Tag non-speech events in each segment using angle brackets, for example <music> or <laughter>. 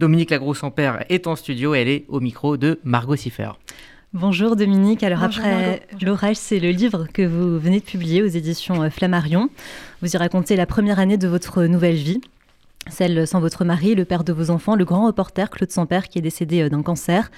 Dominique Lagroux-Sans-Père est en studio, elle est au micro de Margot Siffer. Bonjour Dominique, alors après L'orage, c'est le livre que vous venez de publier aux éditions euh, Flammarion. Vous y racontez la première année de votre nouvelle vie, celle sans votre mari, le père de vos enfants, le grand reporter Claude Sampère qui est décédé euh, d'un cancer.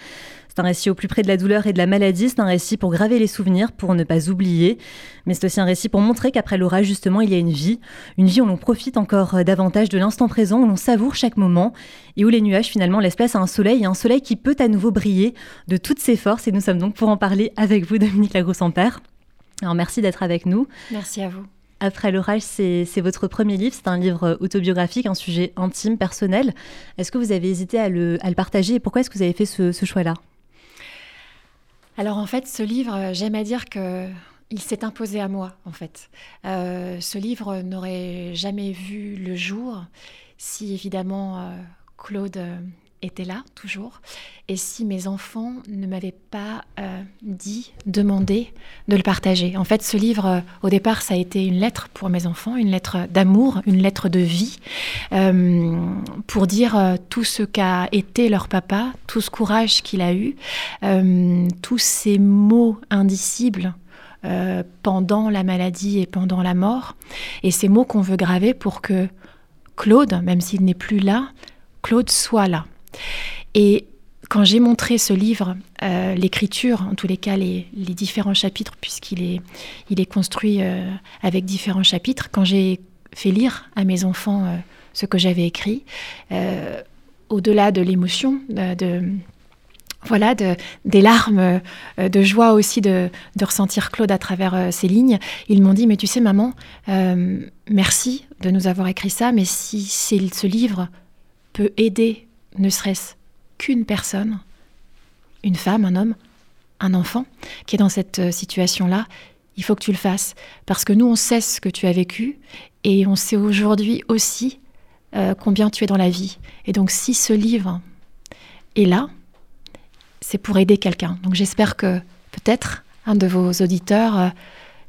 C'est un récit au plus près de la douleur et de la maladie, c'est un récit pour graver les souvenirs, pour ne pas oublier, mais c'est aussi un récit pour montrer qu'après l'orage, justement, il y a une vie, une vie où l'on profite encore euh, davantage de l'instant présent, où l'on savoure chaque moment, et où les nuages finalement laissent place à un soleil, et un soleil qui peut à nouveau briller de toutes ses forces, et nous sommes donc pour en parler avec vous, Dominique Lagros-Père. Alors merci d'être avec nous. Merci à vous. Après l'orage, c'est votre premier livre, c'est un livre autobiographique, un sujet intime, personnel. Est-ce que vous avez hésité à le, partager et pourquoi est-ce que vous avez fait ce choix-là? Alors en fait, ce livre, euh, j'aime à dire que il s'est imposé à moi, en fait. Euh, ce livre n'aurait jamais vu le jour si évidemment euh, Claude était là toujours. Et si mes enfants ne m'avaient pas euh, dit, demandé de le partager. En fait, ce livre, euh, au départ, ça a été une lettre pour mes enfants, une lettre d'amour, une lettre de vie, euh, pour dire tout ce qu'a été leur papa, tout ce courage qu'il a eu, tous ces mots indicibles. pendant la maladie et pendant la mort, et ces mots qu'on veut graver pour que Claude, même s'il n'est plus là, Claude soit là. Et quand j'ai montré ce livre, euh, l'écriture, en tous les cas les, différents chapitres, puisqu'il est, il est construit euh, avec différents chapitres, quand j'ai fait lire à mes enfants euh, ce que j'avais écrit, au-delà de l'émotion, de, voilà, de, des larmes de joie aussi de, de, ressentir Claude à travers ces lignes, ils m'ont dit, mais tu sais maman, merci de nous avoir écrit ça, mais si ce livre peut aider ne serait-ce qu'une personne, une femme, un homme, un enfant, qui est dans cette euh, situation-là, il faut que tu le fasses. Parce que nous, on sait ce que tu as vécu et on sait aujourd'hui aussi euh, combien tu es dans la vie. Et donc, si ce livre est là, c'est pour aider quelqu'un. Donc, j'espère que peut-être un de vos auditeurs euh,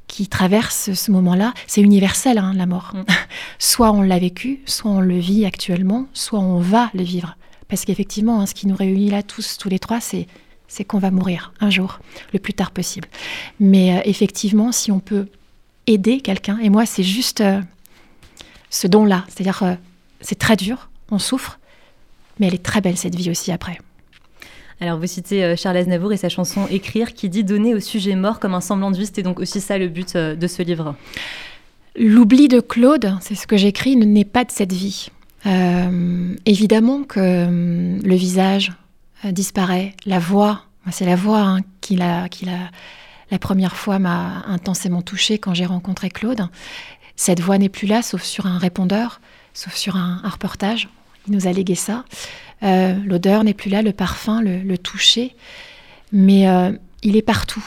qui traverse ce moment-là, c'est universel, hein, la mort. Mm. <laughs> soit on l'a vécu, soit on le vit actuellement, soit on va le vivre. Parce qu'effectivement, hein, ce qui nous réunit là tous, tous les trois, c'est c'est qu'on va mourir un jour, le plus tard possible. Mais euh, effectivement, si on peut aider quelqu'un, et moi, c'est juste euh, ce don-là, c'est-à-dire euh, c'est très dur, on souffre, mais elle est très belle cette vie aussi après. Alors vous citez Charles Aznavour et sa chanson Écrire qui dit donner au sujet mort comme un semblant de vie, c'était donc aussi ça le but de ce livre. L'oubli de Claude, c'est ce que j'écris, n'est pas de cette vie. Euh, évidemment que euh, le visage euh, disparaît, la voix, c'est la voix hein, qui, la, qui la première fois m'a intensément touchée quand j'ai rencontré Claude. Cette voix n'est plus là, sauf sur un répondeur, sauf sur un, reportage. Il nous a légué ça. L'odeur n'est plus là, le parfum, le, toucher, mais il est partout.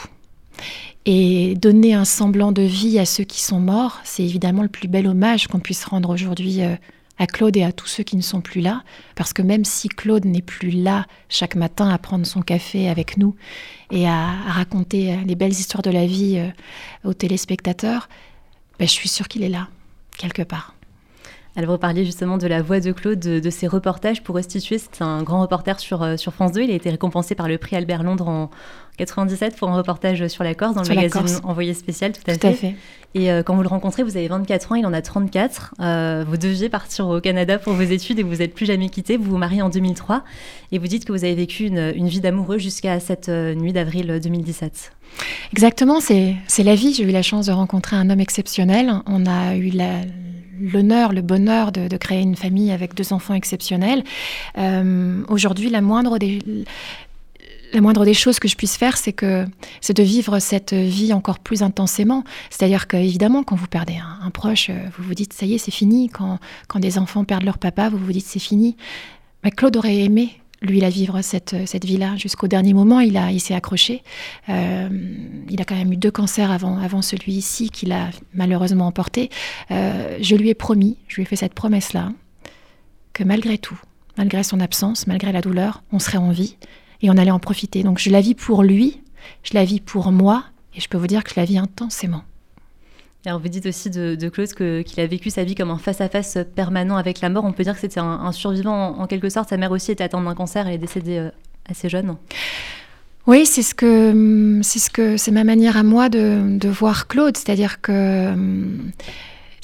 Et donner un semblant de vie à ceux qui sont morts, c'est évidemment le plus bel hommage qu'on puisse rendre aujourd'hui à Claude et à tous ceux qui ne sont plus là, parce que même si Claude n'est plus là chaque matin à prendre son café avec nous et à, raconter euh, les belles histoires de la vie euh, aux téléspectateurs, ben, je suis sûre qu'il est là, quelque part. Alors vous parliez justement de la voix de Claude, de, ses reportages. Pour restituer, c'est un grand reporter sur, euh, sur France 2. Il a été récompensé par le prix Albert Londres en 97 pour un reportage sur la Corse dans le magazine Envoyé spécial, tout à fait. Et euh, quand vous le rencontrez, vous avez 24 ans, il en a 34. Euh, vous deviez partir au Canada pour vos études et vous n'êtes plus jamais quitté. Vous vous mariez en 2003 et vous dites que vous avez vécu une, une vie d'amoureux jusqu'à cette nuit d'avril 2017. Exactement, c'est la vie. J'ai eu la chance de rencontrer un homme exceptionnel. On a eu la, l'honneur, le bonheur de, créer une famille avec deux enfants exceptionnels. Euh, aujourd'hui, la moindre des la moindre des choses que je puisse faire, c'est que c'est de vivre cette vie encore plus intensément. C'est-à-dire que évidemment, quand vous perdez un, proche, vous vous dites ça y est, c'est fini. Quand, des enfants perdent leur papa, vous vous dites c'est fini. Mais Claude aurait aimé lui, il a vivre cette, cette vie-là jusqu'au dernier moment. Il, a, il s'est accroché. Euh, il a quand même eu deux cancers avant, avant celui-ci qu'il a malheureusement emporté. Euh, je lui ai promis, je lui ai fait cette promesse-là, que malgré tout, malgré son absence, malgré la douleur, on serait en vie et on allait en profiter. Donc je la vis pour lui, je la vis pour moi et je peux vous dire que je la vis intensément. Alors vous dites aussi de, Claude qu'il a vécu sa vie comme un face-à-face permanent avec la mort. On peut dire que c'était un, survivant en, quelque sorte. Sa mère aussi était atteinte d'un cancer, elle est décédée euh, assez jeune. Oui, c'est ce que c'est ce que c'est ma manière à moi de, de voir Claude, c'est-à-dire que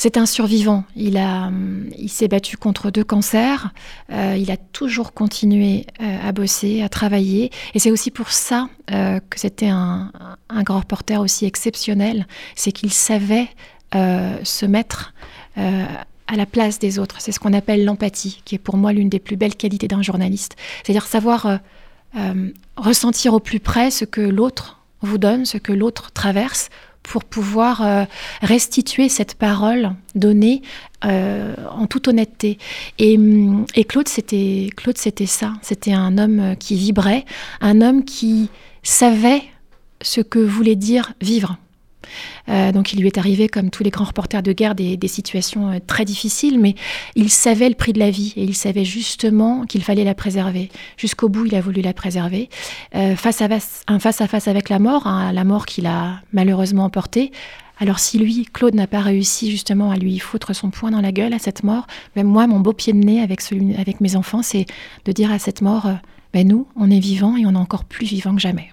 c'est un survivant. Il, a, il s'est battu contre deux cancers. Euh, il a toujours continué euh, à bosser, à travailler. Et c'est aussi pour ça euh, que c'était un, grand reporter aussi exceptionnel. C'est qu'il savait se mettre à la place des autres. C'est ce qu'on appelle l'empathie, qui est pour moi l'une des plus belles qualités d'un journaliste. C'est-à-dire savoir ressentir au plus près ce que l'autre vous donne, ce que l'autre traverse pour pouvoir euh, restituer cette parole donnée euh, en toute honnêteté. Et, mm, et Claude, c'était Claude, c'était ça. C'était un homme qui vibrait, un homme qui savait ce que voulait dire vivre. Euh, donc il lui est arrivé, comme tous les grands reporters de guerre, des, situations euh, très difficiles, mais il savait le prix de la vie et il savait justement qu'il fallait la préserver. Jusqu'au bout, il a voulu la préserver. Euh, face à face, avec la mort, hein, la mort qu'il a malheureusement emportée. Alors si lui, Claude, n'a pas réussi justement à lui foutre son poing dans la gueule à cette mort, même moi, mon beau pied de nez avec, avec mes enfants, c'est de dire à cette mort, ben nous, on est vivants et on est encore plus vivants que jamais.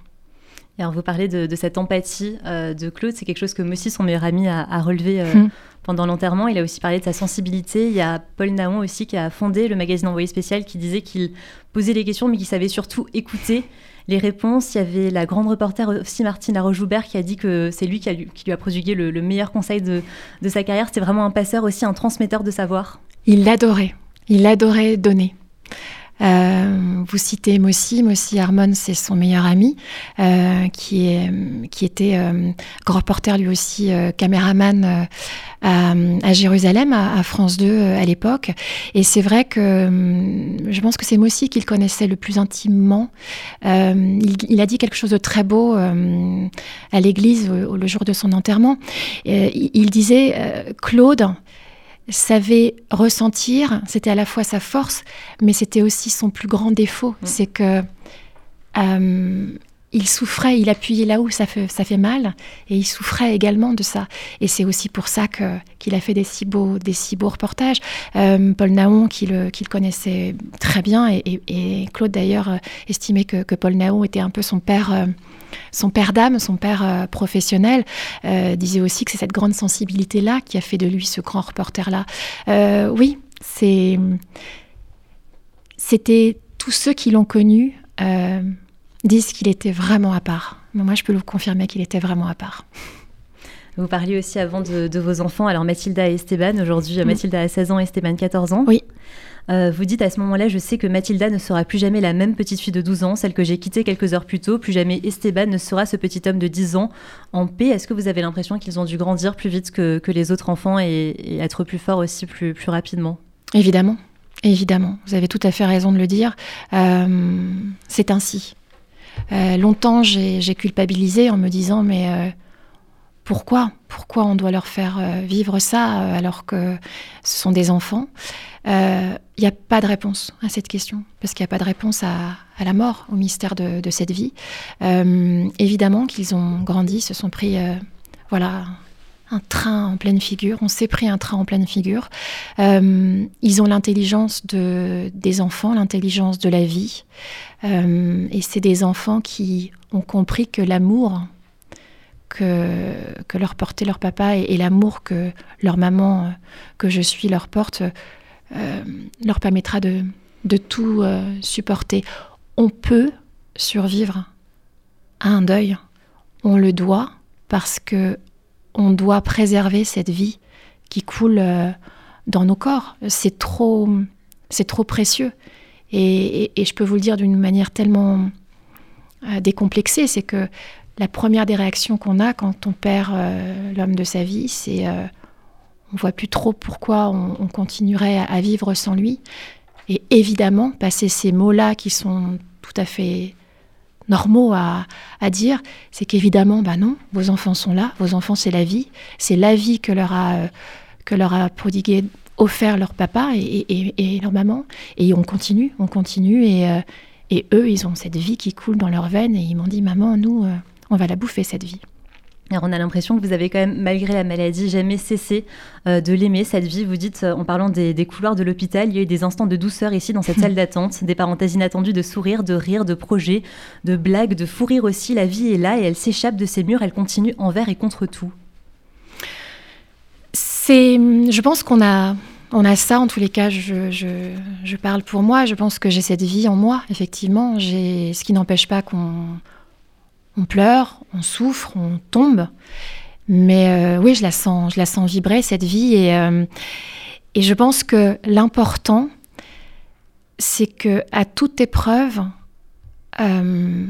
Et alors, vous parlez de, cette empathie euh, de Claude, c'est quelque chose que aussi, son meilleur ami, a, relevé euh, hmm. pendant l'enterrement. Il a aussi parlé de sa sensibilité. Il y a Paul Naon aussi qui a fondé le magazine Envoyé spécial qui disait qu'il posait les questions, mais qu'il savait surtout écouter les réponses. Il y avait la grande reporter aussi, Martine Laroche-Joubert, qui a dit que c'est lui qui, lui a prodigué le, meilleur conseil de, de sa carrière. C'était vraiment un passeur aussi, un transmetteur de savoir. Il l'adorait. Il adorait donner. Euh, vous citez Mossi, Mossi Harmon, c'est son meilleur ami, euh, qui, est, qui était euh, grand reporter lui aussi, caméraman à, Jérusalem, à, France 2 à l'époque. Et c'est vrai que je pense que c'est Mossi qu'il connaissait le plus intimement. Il, a dit quelque chose de très beau à l'église le jour de son enterrement. il disait, Claude, savait ressentir, c'était à la fois sa force, mais c'était aussi son plus grand défaut, mm. c'est que euh, il souffrait, il appuyait là où ça fait, ça fait mal, et il souffrait également de ça. Et c'est aussi pour ça que, qu'il a fait des si beaux, des si beaux reportages. Euh, Paul Naon, qui le, connaissait très bien, et, Claude d'ailleurs euh, estimait que, que, Paul Naon était un peu son père son père d'âme, son père euh, professionnel, euh, disait aussi que c'est cette grande sensibilité-là qui a fait de lui ce grand reporter-là. Euh, oui, c'est, c'était tous ceux qui l'ont connu disent qu'il était vraiment à part. Mais moi, je peux vous confirmer qu'il était vraiment à part. Vous parliez aussi avant de, vos enfants, alors Mathilda et Esteban. Aujourd'hui, Mathilda a 16 ans, Esteban 14 ans. Oui. Euh, vous dites à ce moment-là, je sais que Mathilda ne sera plus jamais la même petite fille de 12 ans, celle que j'ai quittée quelques heures plus tôt. Plus jamais Esteban ne sera ce petit homme de 10 ans en paix. Est-ce que vous avez l'impression qu'ils ont dû grandir plus vite que, les autres enfants et, être plus forts aussi plus, plus rapidement? Évidemment, évidemment. Vous avez tout à fait raison de le dire. Euh, c'est ainsi. Euh, longtemps, j'ai culpabilisé en me disant, mais pourquoi? Pourquoi on doit leur faire vivre ça alors que ce sont des enfants? Il euh, n'y a pas de réponse à cette question, parce qu'il n'y a pas de réponse à, la mort, au mystère de, cette vie. Euh, évidemment qu'ils ont grandi, se sont pris, euh, voilà, un train en pleine figure. On s'est pris un train en pleine figure. ils ont l'intelligence de, des enfants, l'intelligence de la vie. et c'est des enfants qui ont compris que l'amour que, leur portait leur papa et, l'amour que leur maman, que je suis, leur porte, euh, leur permettra de, tout euh, supporter. On peut survivre à un deuil, on le doit parce que on doit préserver cette vie qui coule euh, dans nos corps. C'est trop, c'est trop précieux. Et, je peux vous le dire d'une manière tellement décomplexée, c'est que la première des réactions qu'on a quand on perd l'homme de sa vie, c'est on voit plus trop pourquoi on, continuerait à, vivre sans lui. Et évidemment, passer ces mots-là qui sont tout à fait normaux à, dire, c'est qu'évidemment, bah non, vos enfants sont là, vos enfants c'est la vie, c'est la vie que leur a, que leur a prodigué, offert leur papa et, leur maman, et on continue, on continue, et, euh, et, eux, ils ont cette vie qui coule dans leurs veines, et ils m'ont dit, maman, nous, euh, on va la bouffer cette vie. Alors on a l'impression que vous avez quand même, malgré la maladie, jamais cessé euh, de l'aimer, cette vie. Vous dites, euh, en parlant des, couloirs de l'hôpital, il y a eu des instants de douceur ici dans cette <laughs> salle d'attente, des parenthèses inattendues de sourires, de rires, de projets, de blagues, de fou rire aussi. La vie est là et elle s'échappe de ces murs, elle continue envers et contre tout. C'est, je pense qu'on a, on a ça en tous les cas. Je, je parle pour moi. Je pense que j'ai cette vie en moi, effectivement. J'ai, ce qui n'empêche pas qu'on on pleure, on souffre, on tombe. Mais euh, oui, je la sens, je la sens vibrer cette vie et, euh, et je pense que l'important, c'est que à toute épreuve, euh,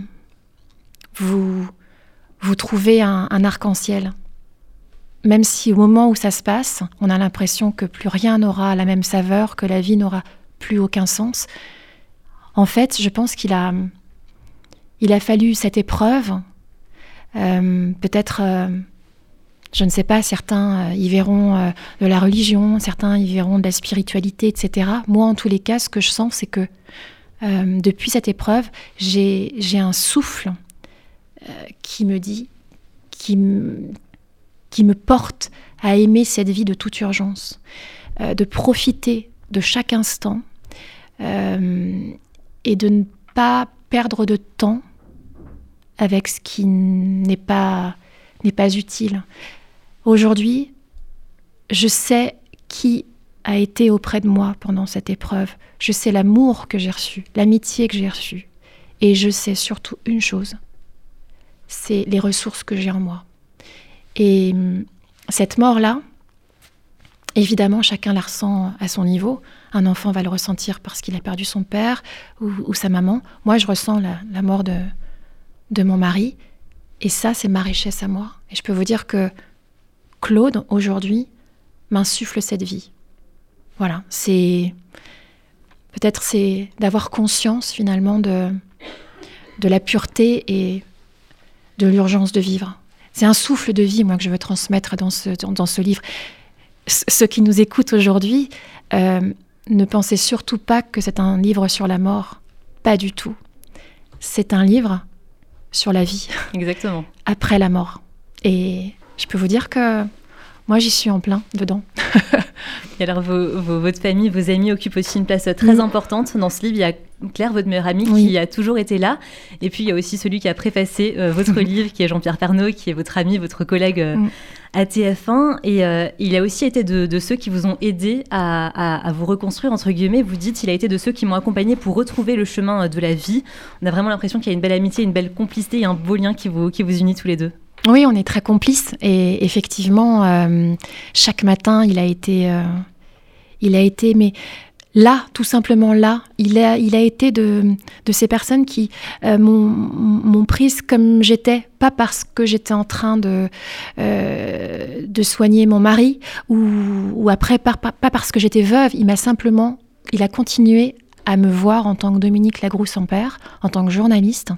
vous trouvez un arc-en-ciel. Même si au moment où ça se passe, on a l'impression que plus rien n'aura la même saveur, que la vie n'aura plus aucun sens. En fait, je pense qu'il a, il a fallu cette épreuve. Euh, peut-être, euh, je ne sais pas, certains euh, y verront de la religion, certains y verront de la spiritualité, etc. Moi, en tous les cas, ce que je sens, c'est que depuis cette épreuve, j'ai un souffle qui me dit, qui qui me porte à aimer cette vie de toute urgence, de profiter de chaque instant et de ne pas perdre de temps avec ce qui n'est pas, n'est pas utile. Aujourd'hui, je sais qui a été auprès de moi pendant cette épreuve. Je sais l'amour que j'ai reçu, l'amitié que j'ai reçue. Et je sais surtout une chose, c'est les ressources que j'ai en moi. Et hum, cette mort-là, évidemment, chacun la ressent à son niveau. Un enfant va le ressentir parce qu'il a perdu son père ou, sa maman. Moi, je ressens la mort de, de mon mari. Et ça, c'est ma richesse à moi. Et je peux vous dire que Claude, aujourd'hui, m'insuffle cette vie. Voilà, c'est peut-être c'est d'avoir conscience finalement de, de la pureté et de l'urgence de vivre. C'est un souffle de vie, moi, que je veux transmettre dans ce, dans, ce livre. ceux qui nous écoutent aujourd'hui, euh, ne pensez surtout pas que c'est un livre sur la mort. Pas du tout. C'est un livre sur la vie. <laughs> Exactement. Après la mort. Et je peux vous dire que moi, j'y suis en plein dedans. <laughs> Et alors, votre famille, vos amis occupent aussi une place très importante. Dans ce livre, il y a Claire, votre meilleure amie, qui a toujours été là. Et puis, il y a aussi celui qui a préfacé euh, votre <laughs> livre, qui est Jean-Pierre Pernaud, qui est votre ami, votre collègue euh, mm. à TF1. Et euh, il a aussi été de, ceux qui vous ont aidé à, vous reconstruire, entre guillemets. Vous dites, il a été de ceux qui m'ont accompagné pour retrouver le chemin de la vie. On a vraiment l'impression qu'il y a une belle amitié, une belle complicité et un beau lien qui vous, qui vous unit tous les deux. Oui, on est très complices et effectivement, euh, chaque matin, il a été, euh, il a été, mais là, tout simplement là, il a, été de, ces personnes qui euh, m'ont prise comme j'étais, pas parce que j'étais en train de, de soigner mon mari ou, après, pas, parce que j'étais veuve, il m'a simplement, il a continué à me voir en tant que Dominique Lagrousse en père, en tant que journaliste,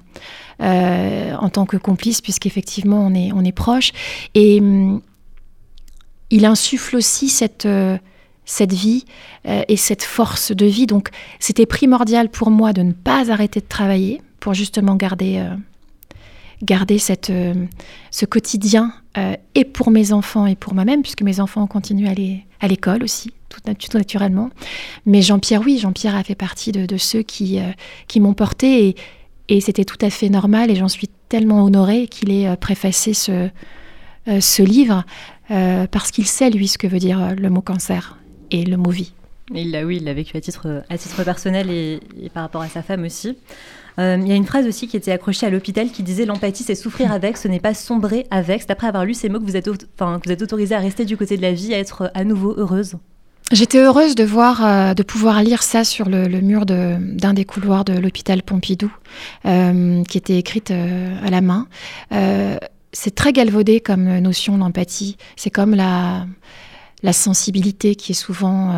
euh, en tant que complice, puisqu'effectivement on est, on est proche. Et hum, il insuffle aussi cette, euh, cette vie euh, et cette force de vie. Donc c'était primordial pour moi de ne pas arrêter de travailler pour justement garder, garder cette, ce quotidien et pour mes enfants et pour moi-même, puisque mes enfants ont continué à aller à l'école aussi tout, naturellement. Mais Jean-Pierre, oui, Jean-Pierre a fait partie de, ceux qui, euh, qui m'ont porté et, et c'était tout à fait normal et j'en suis tellement honorée qu'il ait euh, préfacé ce, euh, ce livre parce qu'il sait, lui, ce que veut dire le mot cancer et le mot vie. Il l'a, oui, il l'a vécu à titre, à titre personnel et, par rapport à sa femme aussi. il y a une phrase aussi qui était accrochée à l'hôpital qui disait L'empathie, c'est souffrir <laughs> avec, ce n'est pas sombrer avec. C'est après avoir lu ces mots que vous êtes, enfin, que vous êtes autorisée à rester du côté de la vie, à être à nouveau heureuse J'étais heureuse de voir, euh, de pouvoir lire ça sur le, mur d'un des couloirs de l'hôpital Pompidou, euh, qui était écrite euh, à la main. c'est très galvaudé comme notion d'empathie. C'est comme la, la sensibilité qui est souvent,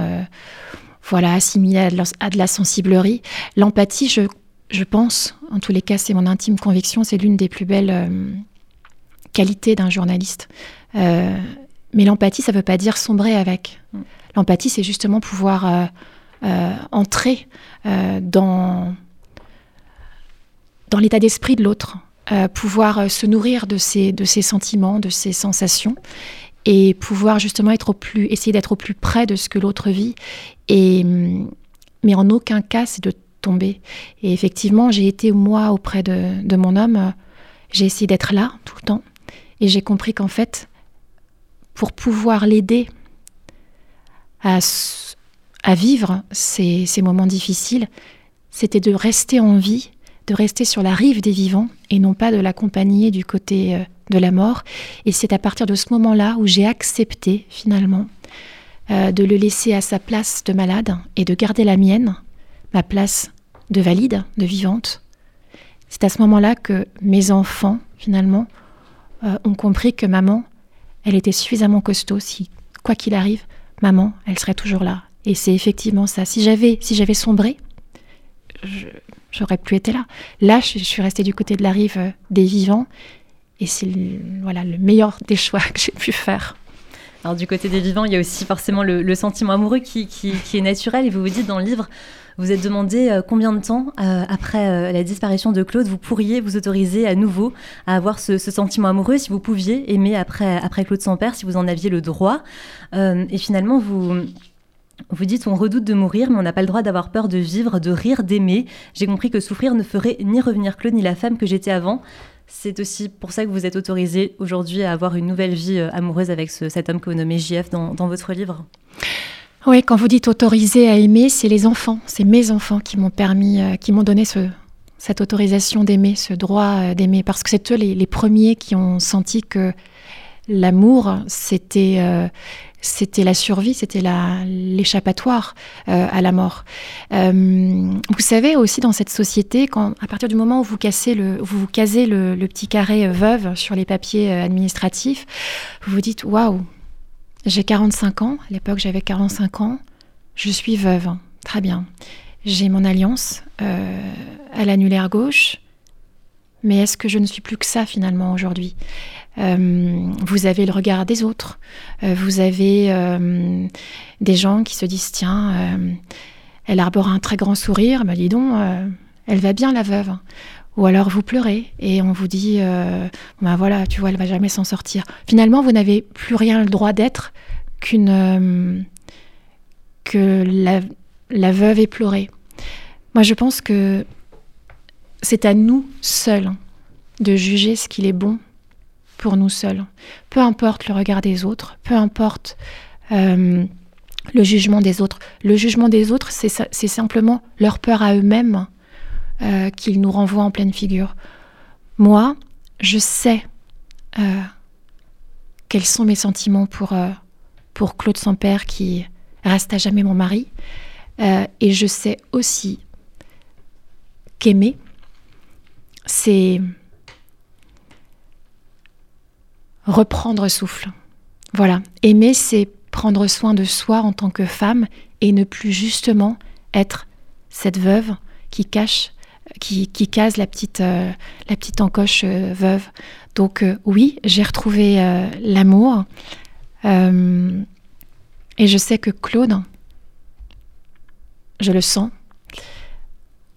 voilà, assimilée à de, la, sensiblerie. L'empathie, je, je, pense, en tous les cas, c'est mon intime conviction, c'est l'une des plus belles qualités d'un journaliste. mais l'empathie, ça ne veut pas dire sombrer avec. L'empathie, c'est justement pouvoir euh, euh, entrer euh, dans, dans l'état d'esprit de l'autre, pouvoir se nourrir de de ces sentiments, de ces sensations, et pouvoir justement être au plus, essayer d'être au plus près de ce que l'autre vit. Et, mais en aucun cas, c'est de tomber. Et effectivement, j'ai été, moi, auprès de, de mon homme, j'ai essayé d'être là tout le temps. Et j'ai compris qu'en fait, pour pouvoir l'aider à, à vivre ces, ces moments difficiles, c'était de rester en vie, de rester sur la rive des vivants et non pas de l'accompagner du côté euh, de la mort. Et c'est à partir de ce moment-là où j'ai accepté finalement euh, de le laisser à sa place de malade et de garder la mienne, ma place de valide, de vivante. C'est à ce moment-là que mes enfants, finalement, euh, ont compris que maman, elle était suffisamment costaud. Si, quoi qu'il arrive, maman, elle serait toujours là. Et c'est effectivement ça. Si j'avais, si j'avais sombré, j'aurais plus été là. Là, je, suis restée du côté de la rive euh, des vivants. Et c'est voilà, le meilleur des choix que j'ai pu faire. Alors du côté des vivants, il y a aussi forcément le, sentiment amoureux qui, qui, est naturel. Et vous vous dites dans le livre, vous êtes demandé euh, combien de temps euh, après la disparition de Claude, vous pourriez vous autoriser à nouveau à avoir ce, sentiment amoureux, si vous pouviez aimer après, après Claude sans père, si vous en aviez le droit. et finalement, vous vous dites on redoute de mourir, mais on n'a pas le droit d'avoir peur de vivre, de rire, d'aimer. J'ai compris que souffrir ne ferait ni revenir Claude ni la femme que j'étais avant. C'est aussi pour ça que vous êtes autorisé aujourd'hui à avoir une nouvelle vie euh, amoureuse avec cet homme que vous nommez JF dans, votre livre. Oui, quand vous dites autorisé à aimer, c'est les enfants, c'est mes enfants qui m'ont permis, euh, qui m'ont donné cette autorisation d'aimer, ce droit euh, d'aimer, parce que c'est eux les, premiers qui ont senti que l'amour, c'était c'était la survie, c'était l'échappatoire euh, à la mort. Euh, vous savez aussi dans cette société, quand, à partir du moment où vous, cassez le, vous, vous casez le, petit carré veuve sur les papiers euh, administratifs, vous vous dites waouh, j'ai 45 ans, à l'époque j'avais 45 ans, je suis veuve, très bien. J'ai mon alliance à l'annulaire gauche, mais est-ce que je ne suis plus que ça finalement aujourd'hui? Euh, vous avez le regard des autres, euh, vous avez euh, des gens qui se disent tiens, elle arbore un très grand sourire, bah dis donc, elle va bien la veuve. Ou alors vous pleurez et on vous dit ben voilà, tu vois, elle va jamais s'en sortir. Finalement, vous n'avez plus rien le droit d'être qu'une que la, la veuve éplorée. Moi, je pense que c'est à nous seuls de juger ce qu'il est bon pour nous seuls. Peu importe le regard des autres, peu importe euh, le jugement des autres. Le jugement des autres, c'est simplement leur peur à eux-mêmes euh, qu'ils nous renvoient en pleine figure. Moi, je sais euh, quels sont mes sentiments pour, pour Claude Sampère qui reste à jamais mon mari. et je sais aussi qu'aimer, c'est reprendre souffle. Voilà, aimer, c'est prendre soin de soi en tant que femme et ne plus justement être cette veuve qui cache, qui, case la petite, euh, encoche euh, veuve. Donc euh, oui, j'ai retrouvé l'amour et je sais que Claude, je le sens,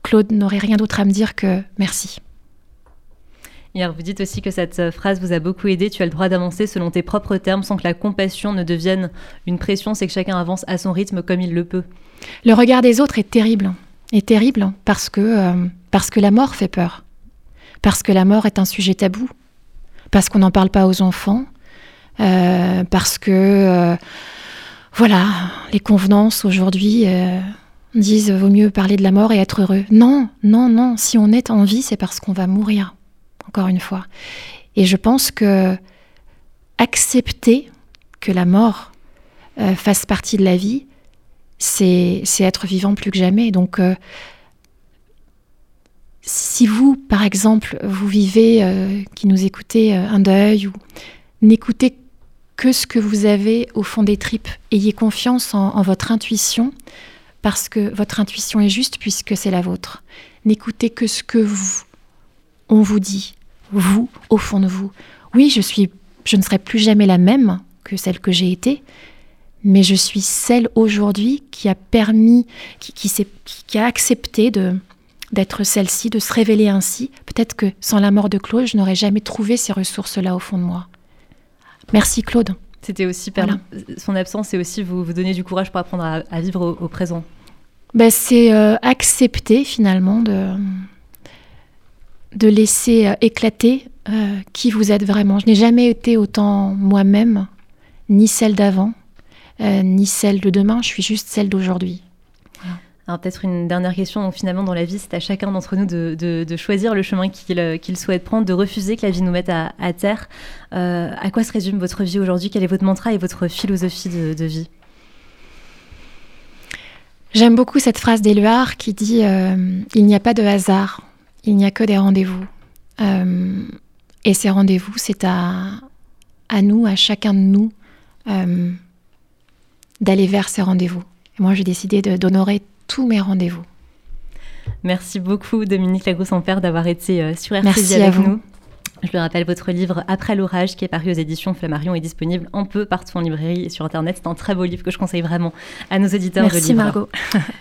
Claude n'aurait rien d'autre à me dire que merci vous dites aussi que cette euh, phrase vous a beaucoup aidé. Tu as le droit d'avancer selon tes propres termes sans que la compassion ne devienne une pression. C'est que chacun avance à son rythme comme il le peut. Le regard des autres est terrible. Est terrible parce que, euh, parce que la mort fait peur. Parce que la mort est un sujet tabou. Parce qu'on n'en parle pas aux enfants. Euh, parce que, voilà, les convenances aujourd'hui disent vaut mieux parler de la mort et être heureux. Non, non, non. Si on est en vie, c'est parce qu'on va mourir encore une fois. Et je pense que accepter que la mort euh, fasse partie de la vie, c'est être vivant plus que jamais. Donc, euh, si vous, par exemple, vous vivez, euh, qui nous écoutez, un deuil, ou n'écoutez que ce que vous avez au fond des tripes, ayez confiance en, en votre intuition, parce que votre intuition est juste puisque c'est la vôtre. N'écoutez que ce que vous, on vous dit, vous, au fond de vous. Oui, je suis, je ne serai plus jamais la même que celle que j'ai été, mais je suis celle aujourd'hui qui a permis, qui, qui, qui a accepté de, d'être celle-ci, de se révéler ainsi. Peut-être que sans la mort de Claude, je n'aurais jamais trouvé ces ressources-là au fond de moi. Merci Claude. C'était aussi son absence et aussi vous, vous donner du courage pour apprendre à, vivre au, présent. Ben, c'est euh, accepter finalement de, de laisser euh, éclater euh, qui vous êtes vraiment. Je n'ai jamais été autant moi-même, ni celle d'avant, ni celle de demain, je suis juste celle d'aujourd'hui. Alors peut-être une dernière question. Donc finalement, dans la vie, c'est à chacun d'entre nous de, choisir le chemin euh, qu'il souhaite prendre, de refuser que la vie nous mette à, terre. Euh, à quoi se résume votre vie aujourd'hui? Quel est votre mantra et votre philosophie de, vie? J'aime beaucoup cette phrase d'Éluard qui dit euh, Il n'y a pas de hasard, il n'y a que des rendez-vous. et ces rendez-vous, c'est à, à nous, à chacun de nous, d'aller vers ces rendez-vous. Et moi, j'ai décidé d'honorer tous mes rendez-vous. Merci beaucoup Dominique Lagros-Père d'avoir été euh, sur RCJ avec vous. nous. Je le rappelle, votre livre Après l'orage, qui est paru aux éditions Flammarion, est disponible un peu partout en librairie et sur Internet. C'est un très beau livre que je conseille vraiment à nos auditeurs Merci de Margot. <laughs>